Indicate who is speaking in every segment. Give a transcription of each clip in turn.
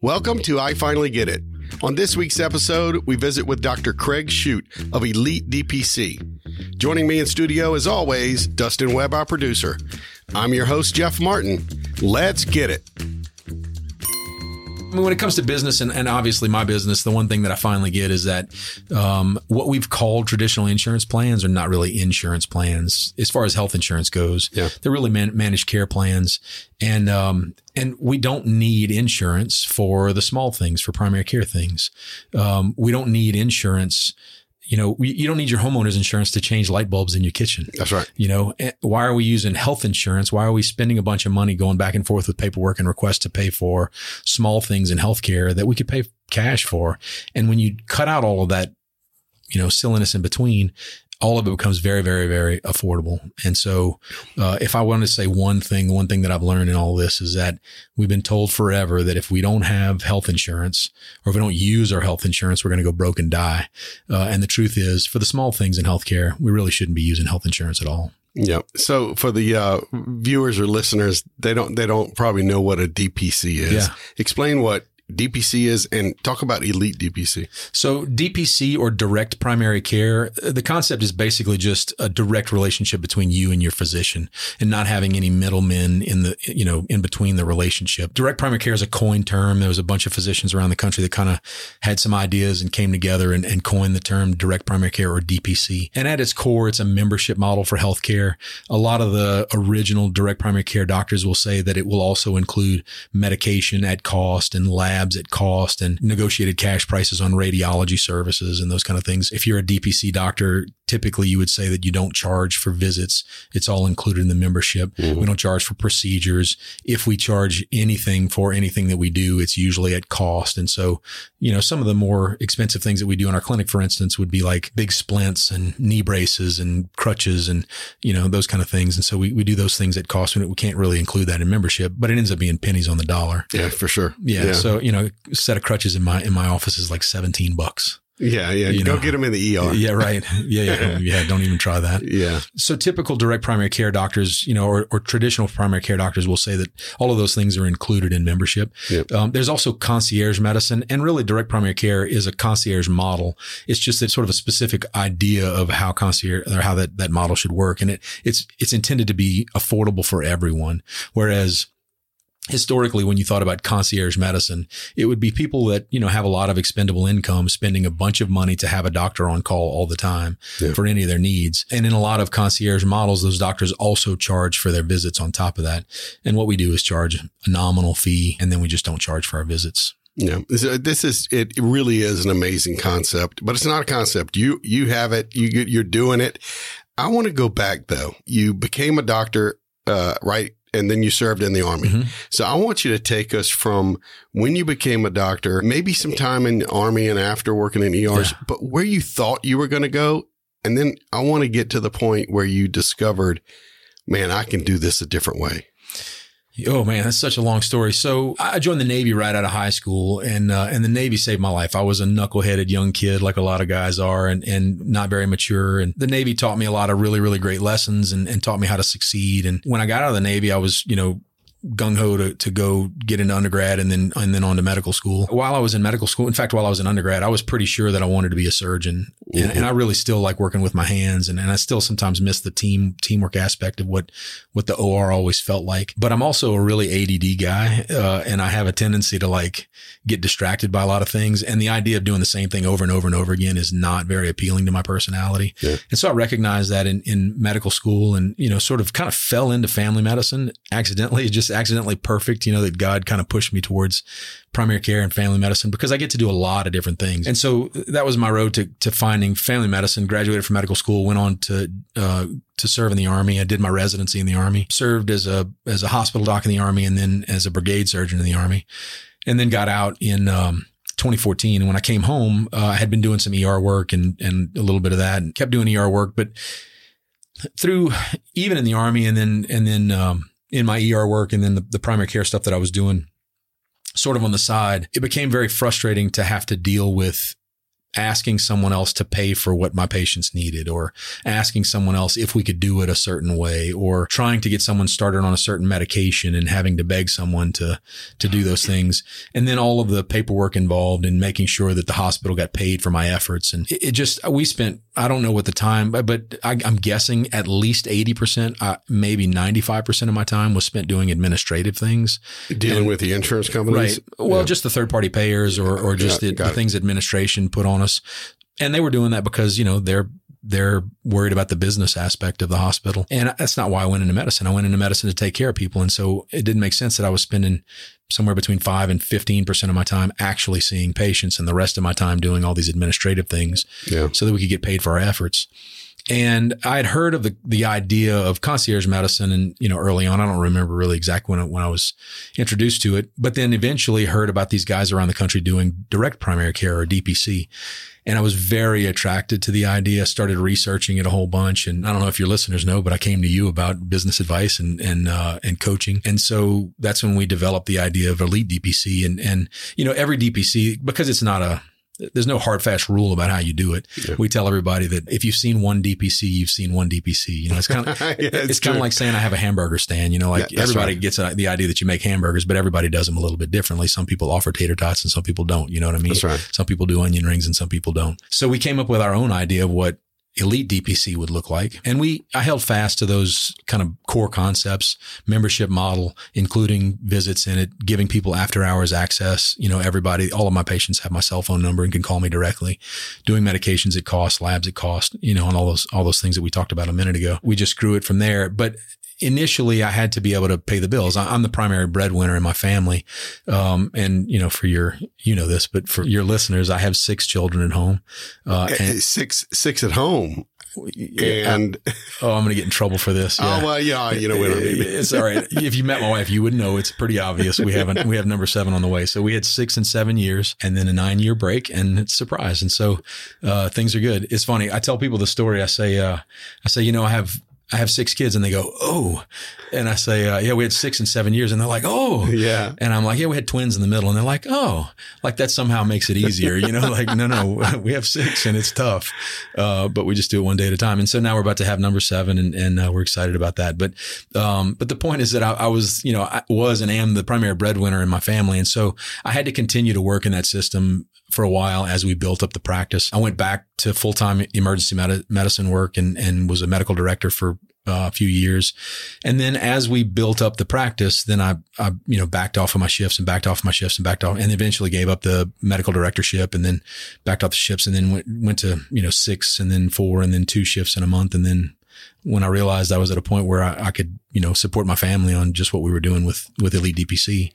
Speaker 1: Welcome to I Finally Get It. On this week's episode, we visit with Dr. Creig Shute of Elite DPC. Joining me in studio, as always, Dustin Webb, our producer. I'm your host, Jeff Martin. Let's get it.
Speaker 2: When it comes to business and, and obviously my business, the one thing that I finally get is that um, what we've called traditional insurance plans are not really insurance plans as far as health insurance goes.
Speaker 1: Yeah.
Speaker 2: They're really man- managed care plans. And, um, and we don't need insurance for the small things, for primary care things. Um, we don't need insurance you know, you don't need your homeowner's insurance to change light bulbs in your kitchen.
Speaker 1: That's right.
Speaker 2: You know, eh, why are we using health insurance? Why are we spending a bunch of money going back and forth with paperwork and requests to pay for small things in healthcare that we could pay cash for? And when you cut out all of that, you know, silliness in between, all of it becomes very, very, very affordable. And so, uh, if I want to say one thing, one thing that I've learned in all this is that we've been told forever that if we don't have health insurance or if we don't use our health insurance, we're going to go broke and die. Uh, and the truth is, for the small things in healthcare, we really shouldn't be using health insurance at all.
Speaker 1: Yeah. So for the uh, viewers or listeners, they don't they don't probably know what a DPC is.
Speaker 2: Yeah.
Speaker 1: Explain what DPC is and talk about elite DPC.
Speaker 2: So DPC or direct primary care, uh, the concept is basically just a direct relationship between you and your physician and not having any middlemen in the, you know, in between the relationship. Direct primary care is a coined term. There was a bunch of physicians around the country that kind of had some ideas and came together and, and coined the term direct primary care or DPC. And at its core, it's a membership model for healthcare. A lot of the original direct primary care doctors will say that it will also include medication at cost and lab labs at cost and negotiated cash prices on radiology services and those kind of things. If you're a DPC doctor, typically you would say that you don't charge for visits. It's all included in the membership. Mm-hmm. We don't charge for procedures. If we charge anything for anything that we do, it's usually at cost. And so, you know, some of the more expensive things that we do in our clinic, for instance, would be like big splints and knee braces and crutches and, you know, those kind of things. And so we, we do those things at cost. When we can't really include that in membership, but it ends up being pennies on the dollar.
Speaker 1: Yeah, for sure.
Speaker 2: Yeah. yeah. So, you know, set of crutches in my, in my office is like 17 bucks.
Speaker 1: Yeah, yeah. You Go know, get them in the ER.
Speaker 2: Yeah, right. Yeah, yeah, yeah. Don't even try that.
Speaker 1: Yeah.
Speaker 2: So typical direct primary care doctors, you know, or, or traditional primary care doctors will say that all of those things are included in membership.
Speaker 1: Yep.
Speaker 2: Um, there's also concierge medicine, and really direct primary care is a concierge model. It's just that sort of a specific idea of how concierge or how that that model should work, and it it's it's intended to be affordable for everyone. Whereas historically when you thought about concierge medicine it would be people that you know have a lot of expendable income spending a bunch of money to have a doctor on call all the time yeah. for any of their needs and in a lot of concierge models those doctors also charge for their visits on top of that and what we do is charge a nominal fee and then we just don't charge for our visits
Speaker 1: yeah, this is it. Really is an amazing concept, but it's not a concept. You you have it. You you're doing it. I want to go back though. You became a doctor, uh, right and then you served in the army. Mm-hmm. So I want you to take us from when you became a doctor, maybe some time in the army and after working in ERs, yeah. but where you thought you were going to go. And then I want to get to the point where you discovered, man, I can do this a different way.
Speaker 2: Oh man, that's such a long story. So I joined the Navy right out of high school, and uh, and the Navy saved my life. I was a knuckleheaded young kid, like a lot of guys are, and and not very mature. And the Navy taught me a lot of really really great lessons, and, and taught me how to succeed. And when I got out of the Navy, I was you know gung ho to, to go get into undergrad and then and then on to medical school. While I was in medical school, in fact, while I was in undergrad, I was pretty sure that I wanted to be a surgeon, and, and I really still like working with my hands, and, and I still sometimes miss the team teamwork aspect of what what the OR always felt like. But I'm also a really ADD guy, uh, and I have a tendency to like get distracted by a lot of things, and the idea of doing the same thing over and over and over again is not very appealing to my personality.
Speaker 1: Yeah.
Speaker 2: And so I recognized that in in medical school, and you know, sort of kind of fell into family medicine accidentally, just accidentally perfect, you know, that God kind of pushed me towards primary care and family medicine because I get to do a lot of different things. And so that was my road to, to finding family medicine, graduated from medical school, went on to, uh, to serve in the army. I did my residency in the army, served as a, as a hospital doc in the army and then as a brigade surgeon in the army and then got out in, um, 2014. And when I came home, uh, I had been doing some ER work and, and a little bit of that and kept doing ER work, but through even in the army and then, and then, um, in my ER work and then the, the primary care stuff that I was doing sort of on the side, it became very frustrating to have to deal with asking someone else to pay for what my patients needed or asking someone else if we could do it a certain way or trying to get someone started on a certain medication and having to beg someone to to do those things. And then all of the paperwork involved in making sure that the hospital got paid for my efforts. And it, it just we spent I don't know what the time but, but I, am guessing at least 80% uh, maybe 95% of my time was spent doing administrative things.
Speaker 1: Dealing and, with the insurance companies?
Speaker 2: Right. Well yeah. just the third party payers or or just yeah, the, the things administration put on us us. And they were doing that because, you know, they're they're worried about the business aspect of the hospital. And that's not why I went into medicine. I went into medicine to take care of people. And so it didn't make sense that I was spending somewhere between five and 15% of my time actually seeing patients and the rest of my time doing all these administrative things yeah. so that we could get paid for our efforts. And I had heard of the, the idea of concierge medicine and, you know, early on, I don't remember really exactly when, when I was introduced to it, but then eventually heard about these guys around the country doing direct primary care or DPC. And I was very attracted to the idea, started researching it a whole bunch. And I don't know if your listeners know, but I came to you about business advice and, and, uh, and coaching. And so that's when we developed the idea of elite DPC and, and, you know, every DPC, because it's not a, there's no hard fast rule about how you do it. Yeah. We tell everybody that if you've seen one DPC, you've seen one DPC. You know, it's kind of yeah, it's, it's kind of like saying I have a hamburger stand. You know, like yeah, everybody right. gets the idea that you make hamburgers, but everybody does them a little bit differently. Some people offer tater tots and some people don't. You know what I mean?
Speaker 1: Right.
Speaker 2: Some people do onion rings and some people don't. So we came up with our own idea of what elite DPC would look like. And we, I held fast to those kind of core concepts, membership model, including visits in it, giving people after hours access. You know, everybody, all of my patients have my cell phone number and can call me directly. Doing medications at cost, labs at cost, you know, and all those, all those things that we talked about a minute ago. We just grew it from there. But initially I had to be able to pay the bills. I'm the primary breadwinner in my family. Um, and you know, for your, you know this, but for your listeners, I have six children at home.
Speaker 1: Uh, and six, six at home. And
Speaker 2: oh, I'm going to get in trouble for this.
Speaker 1: Yeah. Oh well, yeah, you know what I mean.
Speaker 2: it's all right. If you met my wife, you would know it's pretty obvious. We haven't we have number seven on the way. So we had six and seven years, and then a nine year break, and it's a surprise. And so uh, things are good. It's funny. I tell people the story. I say, uh, I say, you know, I have I have six kids and they go, Oh, and I say, uh, yeah, we had six and seven years. And they're like, Oh,
Speaker 1: yeah.
Speaker 2: And I'm like, yeah, we had twins in the middle. And they're like, Oh, like that somehow makes it easier. You know, like, no, no, we have six and it's tough. Uh, but we just do it one day at a time. And so now we're about to have number seven and, and uh, we're excited about that. But, um, but the point is that I, I was, you know, I was and am the primary breadwinner in my family. And so I had to continue to work in that system for a while as we built up the practice. I went back to full time emergency med- medicine work and, and was a medical director for uh, a few years. And then as we built up the practice, then I, I, you know, backed off of my shifts and backed off my shifts and backed off and eventually gave up the medical directorship and then backed off the shifts and then went, went to, you know, six and then four and then two shifts in a month and then when I realized I was at a point where I, I, could, you know, support my family on just what we were doing with, with Elite DPC,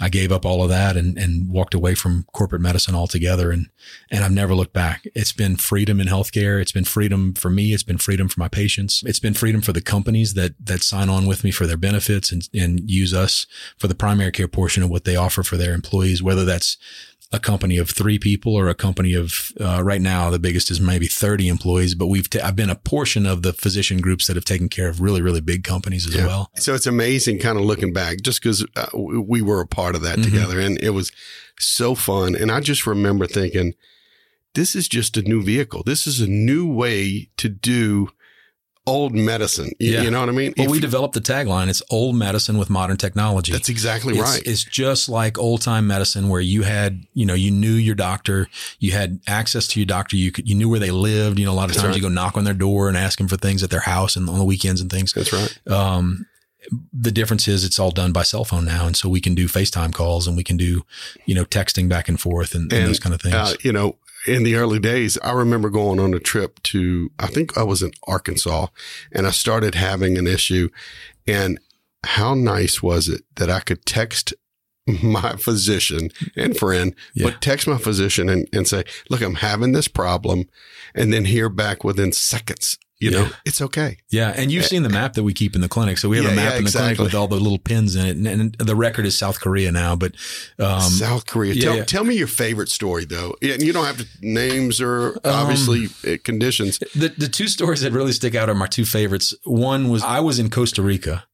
Speaker 2: I gave up all of that and, and walked away from corporate medicine altogether. And, and I've never looked back. It's been freedom in healthcare. It's been freedom for me. It's been freedom for my patients. It's been freedom for the companies that, that sign on with me for their benefits and, and use us for the primary care portion of what they offer for their employees, whether that's a company of three people or a company of uh, right now the biggest is maybe 30 employees but we've t- i've been a portion of the physician groups that have taken care of really really big companies as yeah. well
Speaker 1: so it's amazing kind of looking back just because uh, we were a part of that mm-hmm. together and it was so fun and i just remember thinking this is just a new vehicle this is a new way to do old medicine. You, yeah. you know what I mean?
Speaker 2: Well, if, we developed the tagline. It's old medicine with modern technology.
Speaker 1: That's exactly
Speaker 2: it's,
Speaker 1: right.
Speaker 2: It's just like old time medicine where you had, you know, you knew your doctor, you had access to your doctor. You could, you knew where they lived. You know, a lot of That's times right. you go knock on their door and ask them for things at their house and on the weekends and things.
Speaker 1: That's right.
Speaker 2: Um, the difference is it's all done by cell phone now. And so we can do FaceTime calls and we can do, you know, texting back and forth and, and, and those kind of things. Uh,
Speaker 1: you know, in the early days, I remember going on a trip to, I think I was in Arkansas and I started having an issue. And how nice was it that I could text my physician and friend, yeah. but text my physician and, and say, look, I'm having this problem and then hear back within seconds You
Speaker 2: Yeah.
Speaker 1: know, it's okay.
Speaker 2: Yeah, and you've seen the map that we keep in the clinic. So we have
Speaker 1: Yeah,
Speaker 2: a map
Speaker 1: yeah,
Speaker 2: in the clinic with all the little pins in it, and, and the record is South Korea now. But um,
Speaker 1: South Korea. tell, tell me your favorite story, though. Yeah, And you don't have to names or
Speaker 2: Um,
Speaker 1: obviously uh, conditions.
Speaker 2: The the two stories that really stick out are my two favorites. One was I was in Costa Rica,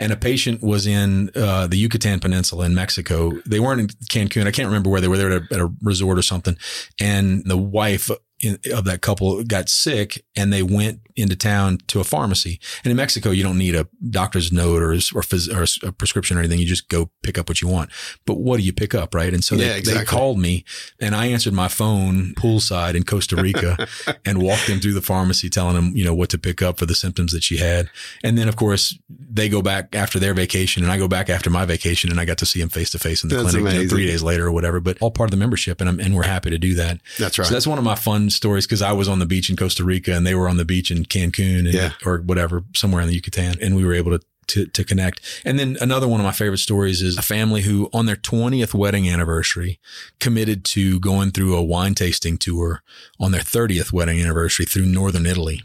Speaker 2: and a patient was in uh, the Yucatan Peninsula in Mexico. They weren't in Cancun. I can't remember where they were. They were at a, at a resort or something. And the wife in, of that couple got sick, and they went into town to a pharmacy. And in Mexico, you don't need a doctor's note or or, phys- or a prescription or anything. You just go pick up what you want. But what do you pick up, right? And so they,
Speaker 1: Yeah, exactly.
Speaker 2: they called me, and I answered my phone poolside in Costa Rica and walked them through the pharmacy, telling them, you know, what to pick up for the symptoms that she had. And then, of course, they go back after their vacation, and I go back after my vacation, and I got to see them face to face in the
Speaker 1: That's
Speaker 2: clinic you know, three days later or whatever. But all part of the membership, and I'm, and we're happy to do that.
Speaker 1: That's right.
Speaker 2: So that's one of my fun stories because I was on the beach in Costa Rica, and they were on the beach in Cancun, and,
Speaker 1: Yeah.
Speaker 2: or whatever, somewhere in the Yucatan, and we were able to. To, to connect. And then another one of my favorite stories is a family who on their 20th wedding anniversary committed to going through a wine tasting tour on their 30th wedding anniversary through Northern Italy.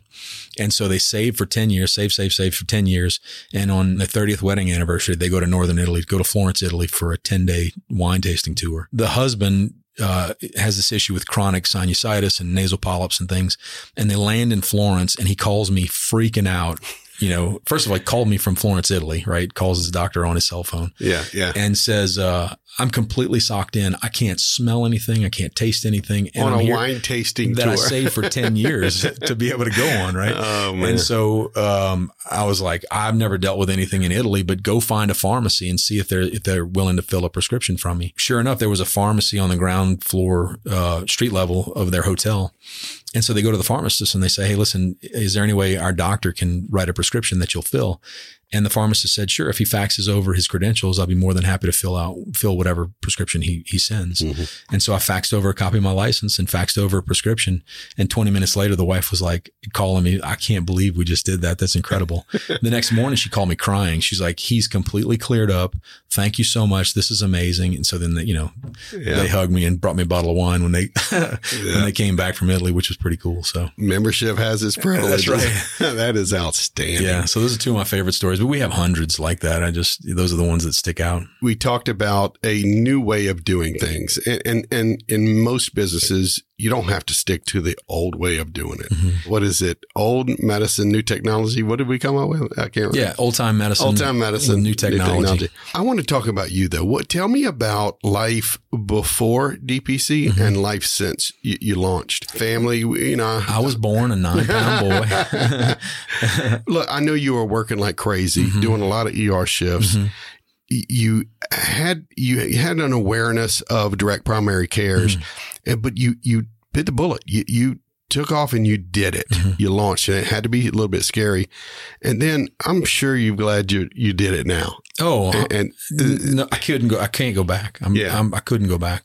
Speaker 2: And so they saved for 10 years, save, save, save for 10 years. And on their 30th wedding anniversary, they go to Northern Italy, go to Florence, Italy for a 10 day wine tasting tour. The husband uh, has this issue with chronic sinusitis and nasal polyps and things. And they land in Florence and he calls me freaking out. You know, first of all, he called me from Florence, Italy, right? Calls his doctor on his cell phone
Speaker 1: yeah, yeah.
Speaker 2: and says, uh, I'm completely socked in. I can't smell anything. I can't taste anything. And
Speaker 1: On
Speaker 2: I'm
Speaker 1: a wine tasting
Speaker 2: that
Speaker 1: tour.
Speaker 2: I saved for 10 years to be able to go on, right?
Speaker 1: Oh man.
Speaker 2: And so um, I was like, I've never dealt with anything in Italy, but go find a pharmacy and see if they're if they're willing to fill a prescription from me. Sure enough, there was a pharmacy on the ground floor, uh, street level of their hotel. And so they go to the pharmacist and they say, Hey, listen, is there any way our doctor can write a prescription that you'll fill? And the pharmacist said, sure, if he faxes over his credentials, I'll be more than happy to fill out, fill whatever prescription he, he sends.
Speaker 1: Mhm.
Speaker 2: And so I faxed over a copy of my license and faxed over a prescription. And 20 minutes later, the wife was like calling me, I can't believe we just did that. That's incredible. the next morning, she called me crying. She's like, he's completely cleared up. Thank you so much. This is amazing. And so then, they, you know,
Speaker 1: yeah.
Speaker 2: they hugged me and brought me a bottle of wine when they,
Speaker 1: Yeah.
Speaker 2: when they came back from Italy, which was pretty cool. So
Speaker 1: Membership has its privileges.
Speaker 2: That's right.
Speaker 1: that is outstanding.
Speaker 2: yeah. So those are two of my favorite stories, but we have hundreds like that. I just, those are the ones that stick out.
Speaker 1: we talked about a new way of doing things and, and and in most businesses you don't have to stick to the old way of doing it
Speaker 2: Mm-hmm.
Speaker 1: What is it old medicine new technology what did we come up with i can't remember
Speaker 2: Yeah. Old time medicine.
Speaker 1: old time medicine
Speaker 2: with new technology.
Speaker 1: i want to talk about you though what tell me about life before dpc
Speaker 2: Mm-hmm.
Speaker 1: and life since you, you launched family you know
Speaker 2: I was born a nine pound boy.
Speaker 1: Look, I know you were working like crazy,
Speaker 2: Mhm.
Speaker 1: doing a lot of ER shifts. You had you had an awareness of direct primary cares,
Speaker 2: Mm-hmm.
Speaker 1: eh, but you you bit the bullet. You you took off and you did it.
Speaker 2: Mhm.
Speaker 1: You launched, and it had to be a little bit scary. And then I'm sure you're glad you you did it now.
Speaker 2: Oh,
Speaker 1: And, and
Speaker 2: no, I couldn't go. I can't go back. I'm,
Speaker 1: Yeah.
Speaker 2: I'm, I couldn't go back.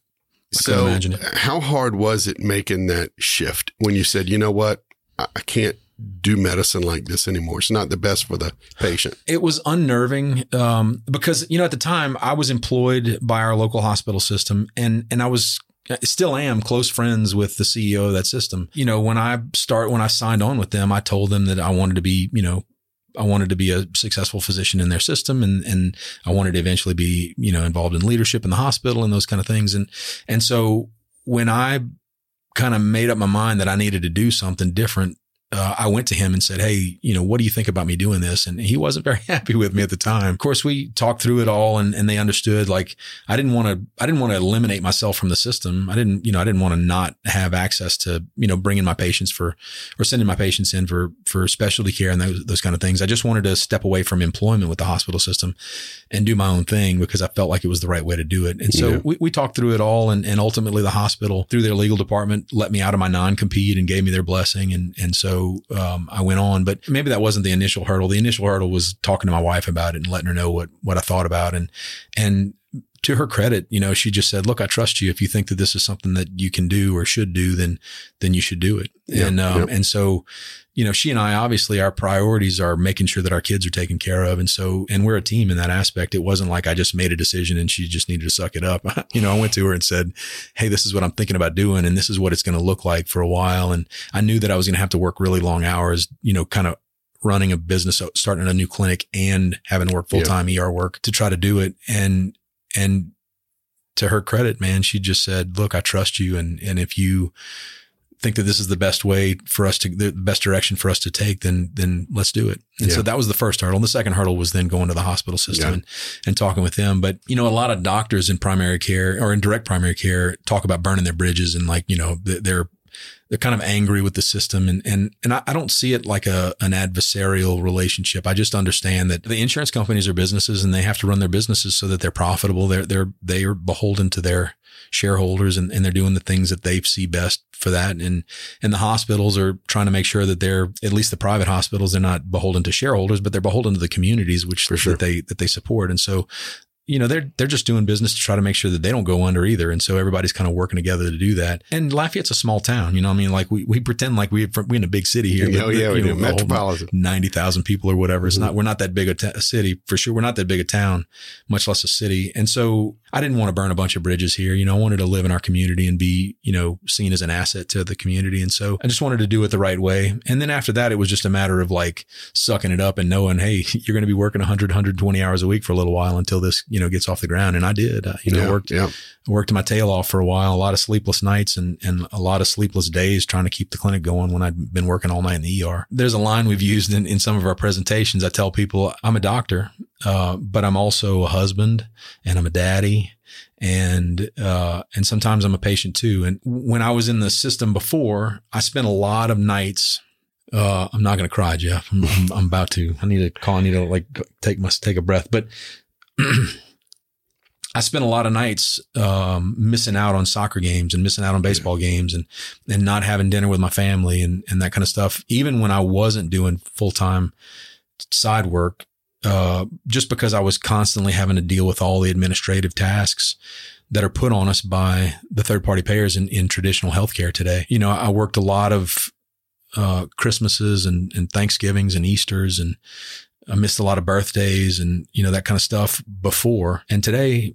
Speaker 2: I
Speaker 1: so,
Speaker 2: imagine it.
Speaker 1: how hard was it making that shift when you said, you know what, I, I can't do medicine like this anymore. It's not the best for the patient.
Speaker 2: It was unnerving um, because you know at the time I was employed by our local hospital system, and and I was I still am close friends with the CEO of that system. You know, when I start when I signed on with them, I told them that I wanted to be you know. I wanted to be a successful physician in their system and, and I wanted to eventually be, you know, involved in leadership in the hospital and those kind of things. And, and so when I kind of made up my mind that I needed to do something different, uh, I went to him and said, Hey, you know, what do you think about me doing this? And he wasn't very happy with me at the time. Of course, we talked through it all and, and they understood like I didn't want to, I didn't want to eliminate myself from the system. I didn't, you know, I didn't want to not have access to, you know, bringing my patients for, or sending my patients in for, for specialty care and those, those kind of things. I just wanted to step away from employment with the hospital system and do my own thing because I felt like it was the right way to do it. And so
Speaker 1: Yeah.
Speaker 2: we, we talked through it all and, and ultimately the hospital through their legal department let me out of my non-compete and gave me their blessing. And, and so, um, I went on, but maybe that wasn't the initial hurdle. The initial hurdle was talking to my wife about it and letting her know what, what I thought about and, and to her credit, you know, she just said, look, I trust you. If you think that this is something that you can do or should do, then, then you should do it.
Speaker 1: Yep,
Speaker 2: and, um,
Speaker 1: yep.
Speaker 2: and so, you know, she and I, obviously our priorities are making sure that our kids are taken care of. And so, and we're a team in that aspect. It wasn't like I just made a decision and she just needed to suck it up. you know, I went to her and said, Hey, this is what I'm thinking about doing. And this is what it's going to look like for a while. And I knew that I was going to have to work really long hours, you know, kind of running a business, starting a new clinic and having to work full time ER work to try to do it. And, and to her credit, man, she just said, look, I trust you. And, and if you think that this is the best way for us to, the best direction for us to take, then, then let's do it. And
Speaker 1: Yeah.
Speaker 2: so that was the first hurdle. And the second hurdle was then going to the hospital system
Speaker 1: Yeah.
Speaker 2: and, and talking with them. But, you know, a lot of doctors in primary care or in direct primary care talk about burning their bridges and like, you know, they're, they're kind of angry with the system and and and I, I don't see it like a an adversarial relationship. I just understand that the insurance companies are businesses and they have to run their businesses so that they're profitable. They're they're they are beholden to their shareholders and, and they're doing the things that they see best for that. And and the hospitals are trying to make sure that they're at least the private hospitals, they're not beholden to shareholders, but they're beholden to the communities which
Speaker 1: sure.
Speaker 2: that they that they support. And so you know, they're they're just doing business to try to make sure that they don't go under either, and so everybody's kind of working together to do that. And Lafayette's a small town, you know. I mean, like we, we pretend like we we're in a big city here.
Speaker 1: Oh, yeah, we
Speaker 2: you
Speaker 1: do.
Speaker 2: know,
Speaker 1: Metropolitan.
Speaker 2: ninety thousand people or whatever. It's
Speaker 1: Mhm.
Speaker 2: not we're not that big a, a city for sure. We're not that big a town, much less a city. And so I didn't want to burn a bunch of bridges here. You know, I wanted to live in our community and be you know seen as an asset to the community. And so I just wanted to do it the right way. And then after that, it was just a matter of like sucking it up and knowing, hey, you're going to be working 100, 120 hours a week for a little while until this you know gets off the ground. And I did. I, you know,
Speaker 1: yeah,
Speaker 2: worked
Speaker 1: yeah.
Speaker 2: worked my tail off for a while, a lot of sleepless nights and, and a lot of sleepless days trying to keep the clinic going when I'd been working all night in the ER. There's a line we've used in, in some of our presentations. I tell people I'm a doctor, uh, but I'm also a husband and I'm a daddy. And, uh, and sometimes I'm a patient too. And when I was in the system before, I spent a lot of nights uh, I'm not going to cry, Jeff. I'm, I'm, I'm about to. I need to call. I need to like take my take a breath. But I spent a lot of nights um, missing out on soccer games and missing out on baseball games and and not having dinner with my family and and that kind of stuff. Even when I wasn't doing full time side work, uh, just because I was constantly having to deal with all the administrative tasks that are put on us by the third party payers in, in traditional healthcare today. You know, I worked a lot of uh, Christmases and, and Thanksgivings and Easters and I missed a lot of birthdays and, you know, that kind of stuff before. And today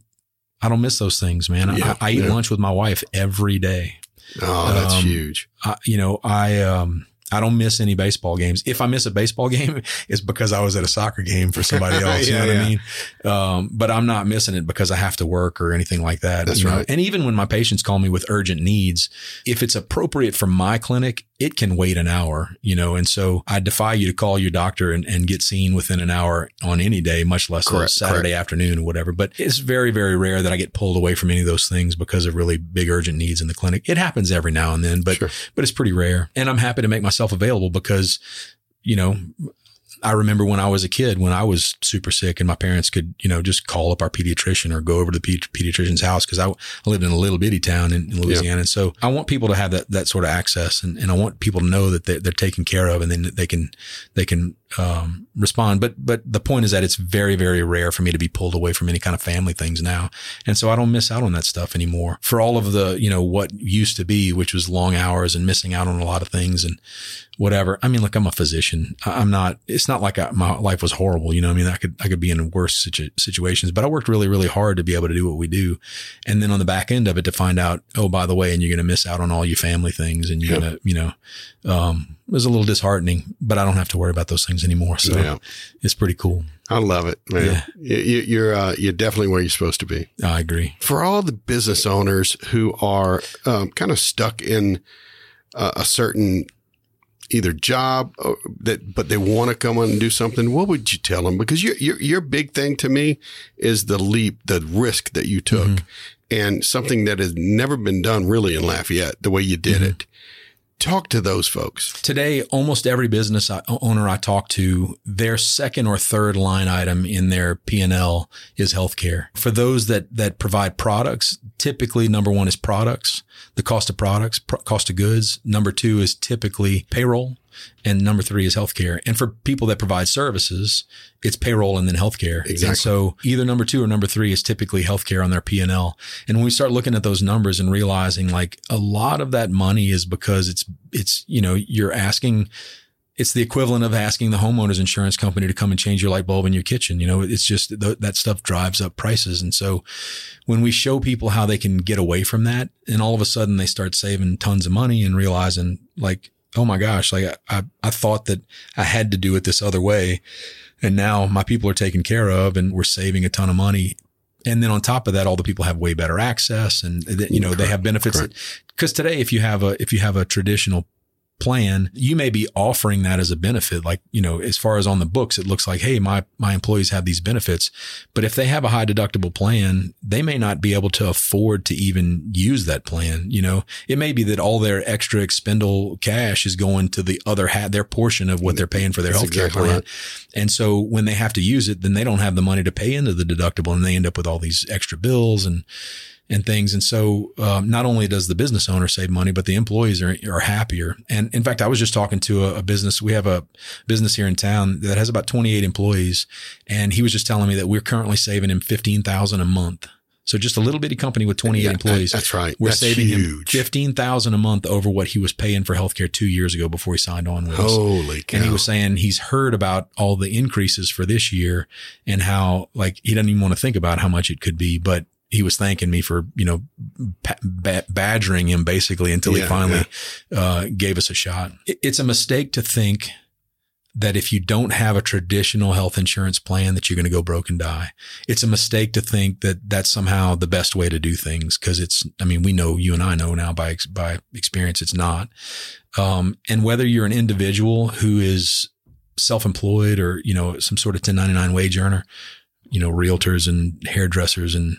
Speaker 2: I don't miss those things, man.
Speaker 1: Yeah,
Speaker 2: I, I eat
Speaker 1: yeah.
Speaker 2: lunch with my wife every day.
Speaker 1: Oh, that's
Speaker 2: Um,
Speaker 1: huge.
Speaker 2: I, you know, I, um, I don't miss any baseball games. If I miss a baseball game, it's because I was at a soccer game for somebody else. you know what
Speaker 1: yeah.
Speaker 2: I mean? Um, but I'm not missing it because I have to work or anything like that.
Speaker 1: That's
Speaker 2: you know?
Speaker 1: right.
Speaker 2: And even when my patients call me with urgent needs, if it's appropriate for my clinic, it can wait an hour, you know, and so I defy you to call your doctor and, and get seen within an hour on any day, much less a
Speaker 1: Correct,
Speaker 2: Saturday afternoon or whatever. But it's very, very rare that I get pulled away from any of those things because of really big urgent needs in the clinic. It happens every now and then, but
Speaker 1: Sure.
Speaker 2: but it's pretty rare. And I'm happy to make myself available because, you know, I remember when I was a kid, when I was super sick and my parents could, you know, just call up our pediatrician or go over to the pedi- pediatrician's house because I, I lived in a little bitty town in, in Louisiana. And so I want people to have that, that sort of access and, and I want people to know that they're, they're taken care of and then they can, they can, um, respond. But, but the point is that it's very, very rare for me to be pulled away from any kind of family things now. And so I don't miss out on that stuff anymore for all of the, you know, what used to be, which was long hours and missing out on a lot of things and whatever. I mean, look, I'm a physician. I'm not, it's not like I, my life was horrible. You know, I mean, I could, I could be in worse situ- situations, but I worked really, really hard to be able to do what we do. And then on the back end of it to find out, oh, by the way, and you're going to miss out on all your family things and you're
Speaker 1: Yeah.
Speaker 2: going to, you know, um, was a little disheartening, but I don't have to worry about those things anymore. So
Speaker 1: Yeah.
Speaker 2: it's pretty cool.
Speaker 1: I love it, man.
Speaker 2: Yeah.
Speaker 1: You, you- you're uh, you're definitely where you're supposed to be.
Speaker 2: I agree.
Speaker 1: For all the business owners who are um, kind of stuck in uh, a certain either job or that, but they want to come on and do something, what would you tell them? Because your your your big thing to me is the leap, the risk that you took,
Speaker 2: Mm-hmm.
Speaker 1: and something that has never been done really in Lafayette the way you did
Speaker 2: Mm-hmm.
Speaker 1: it. Talk to those folks.
Speaker 2: Today, almost every business owner I talk to, their second or third line item in their P&L is healthcare. For those that, that provide products, typically number one is products, the cost of products, pro- cost of goods. Number two is typically payroll. And number three is healthcare. And for people that provide services, it's payroll and then healthcare.
Speaker 1: Exactly.
Speaker 2: And so either number two or number three is typically healthcare on their P and L. And when we start looking at those numbers and realizing like a lot of that money is because it's it's you know you're asking it's the equivalent of asking the homeowner's insurance company to come and change your light bulb in your kitchen. You know, it's just th- that stuff drives up prices. And so when we show people how they can get away from that and all of a sudden they start saving tons of money and realizing like, oh my gosh, like I, I thought that I had to do it this other way. And now my people are taken care of and we're saving a ton of money. And then on top of that, all the people have way better access and, you know, they have benefits because today, if you have a, if you have a traditional plan, you may be offering that as a benefit. Like, you know, as far as on the books, it looks like, Hey, my, my employees have these benefits. But if they have a high deductible plan, they may not be able to afford to even use that plan. You know, it may be that all their extra expendable cash is going to the other hat, their portion of what they're paying for their healthcare exactly plan. Right. And so when they have to use it, then they don't have the money to pay into the deductible and they end up with all these extra bills and, and things. And so, um, not only does the business owner save money, but the employees are, are happier. And in fact, I was just talking to a, a, business. We have a business here in town that has about 28 employees. And he was just telling me that we're currently saving him 15,000 a month. So just a little bitty company with 28 yeah, employees.
Speaker 1: That's right.
Speaker 2: We're
Speaker 1: that's
Speaker 2: saving
Speaker 1: huge.
Speaker 2: him 15,000 a month over what he was paying for healthcare two years ago before he signed on with us.
Speaker 1: Holy cow.
Speaker 2: And he was saying he's heard about all the increases for this year and how like he doesn't even want to think about how much it could be, but he was thanking me for, you know, badgering him basically until yeah, he finally yeah. uh, gave us a shot. It's a mistake to think that if you don't have a traditional health insurance plan that you're going to go broke and die. It's a mistake to think that that's somehow the best way to do things because it's I mean we know you and I know now by by experience it's not. Um, and whether you're an individual who is self-employed or you know some sort of 1099 wage earner, you know realtors and hairdressers and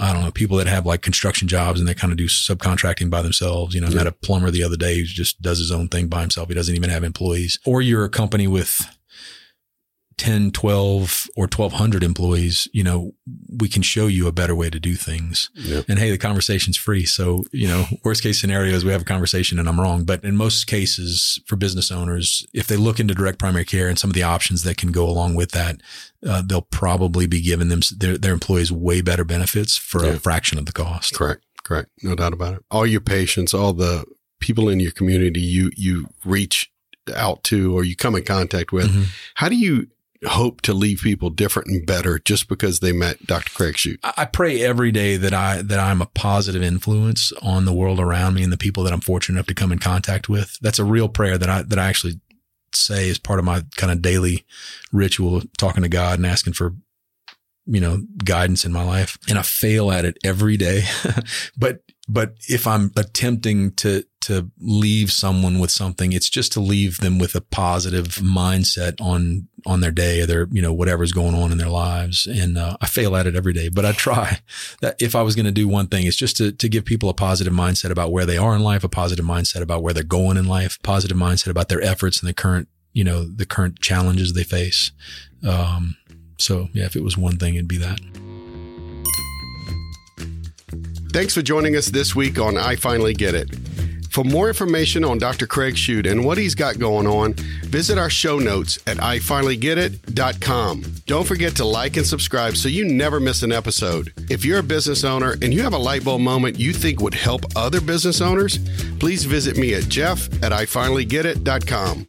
Speaker 2: I don't know, people that have like construction jobs and they kind of do subcontracting by themselves. You know, yeah. I met a plumber the other day who just does his own thing by himself. He doesn't even have employees. Or you're a company with 10, 12 or 1200 employees, you know, we can show you a better way to do things. Yep. And hey, the conversation's free. So, you know, worst case scenario is we have a conversation and I'm wrong. But in most cases for business owners, if they look into direct primary care and some of the options that can go along with that, uh, they'll probably be giving them their, their employees way better benefits for yeah. a fraction of the cost.
Speaker 1: Correct. Correct. No doubt about it. All your patients, all the people in your community you, you reach out to or you come in contact with, mm-hmm. how do you hope to leave people different and better just because they met Dr. Creig?
Speaker 2: I pray every day that I that I'm a positive influence on the world around me and the people that I'm fortunate enough to come in contact with. That's a real prayer that I that I actually say as part of my kind of daily ritual, talking to God and asking for you know guidance in my life. And I fail at it every day, but but if I'm attempting to to leave someone with something, it's just to leave them with a positive mindset on on their day or their you know whatever's going on in their lives. And uh, I fail at it every day, but I try. That if I was going to do one thing, it's just to to give people a positive mindset about where they are in life, a positive mindset about where they're going in life, positive mindset about their efforts and the current you know the current challenges they face. Um, so yeah, if it was one thing, it'd be that.
Speaker 1: Thanks for joining us this week on I Finally Get It. For more information on Dr. Creig Shute and what he's got going on, visit our show notes at ifinallygetit.com. Don't forget to like and subscribe so you never miss an episode. If you're a business owner and you have a light bulb moment you think would help other business owners, please visit me at jeff at ifinallygetit.com.